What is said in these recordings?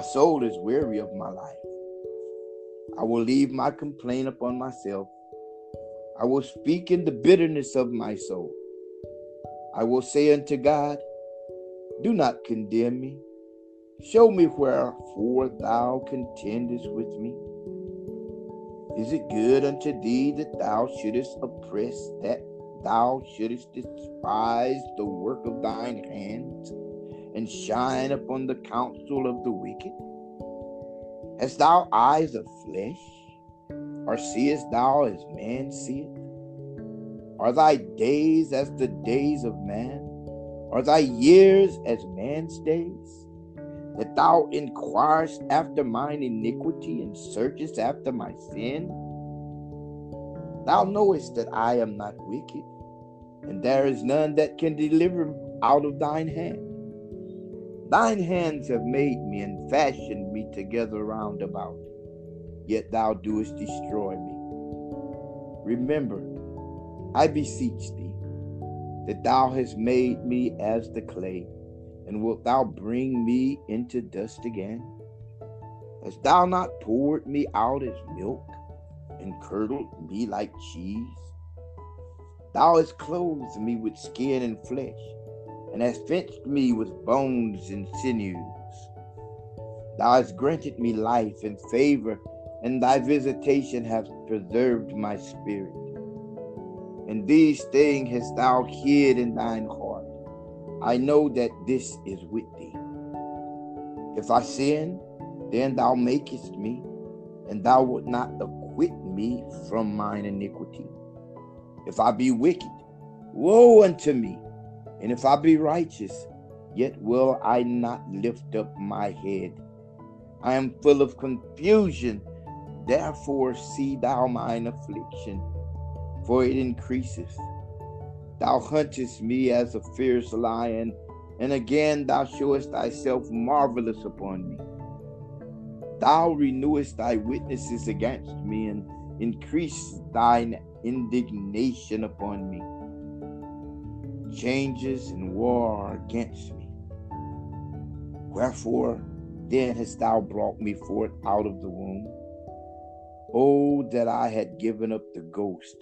My soul is weary of my life. I will leave my complaint upon myself. I will speak in the bitterness of my soul. I will say unto God, Do not condemn me. Show me wherefore thou contendest with me. Is it good unto thee that thou shouldest oppress, that thou shouldest despise the work of thine hands, and shine upon the counsel of the wicked? Hast thou eyes of flesh, or seest thou as man seeth? Are thy days as the days of man? Are thy years as man's days? That thou inquirest after mine iniquity and searchest after my sin? Thou knowest that I am not wicked, and there is none that can deliver out of thine hand. Thine hands have made me and fashioned me together round about, yet thou doest destroy me. Remember, I beseech thee, that thou hast made me as the clay, and wilt thou bring me into dust again? Hast thou not poured me out as milk, and curdled me like cheese? Thou hast clothed me with skin and flesh and hast fenced me with bones and sinews. Thou hast granted me life and favor, and thy visitation hath preserved my spirit. And these things hast thou hid in thine heart. I know that this is with thee. If I sin, then thou makest me, and thou wilt not acquit me from mine iniquity. If I be wicked, woe unto me! And if I be righteous, yet will I not lift up my head. I am full of confusion. Therefore, see thou mine affliction, for it increaseth. Thou huntest me as a fierce lion, and again thou showest thyself marvelous upon me. Thou renewest thy witnesses against me, and increase thine indignation upon me changes and war against me. Wherefore then hast thou brought me forth out of the womb? Oh, that I had given up the ghost,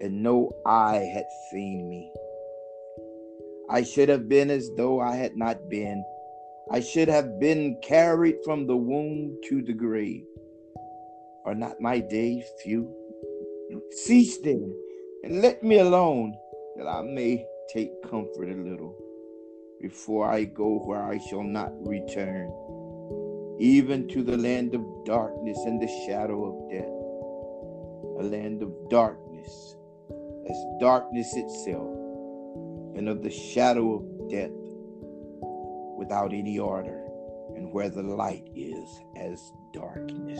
and no eye had seen me. I should have been as though I had not been. I should have been carried from the womb to the grave. Are not my days few? Cease then, and let me alone, that I may take comfort a little before I go where I shall not return, even to the land of darkness and the shadow of death, a land of darkness as darkness itself, and of the shadow of death without any order, and where the light is as darkness.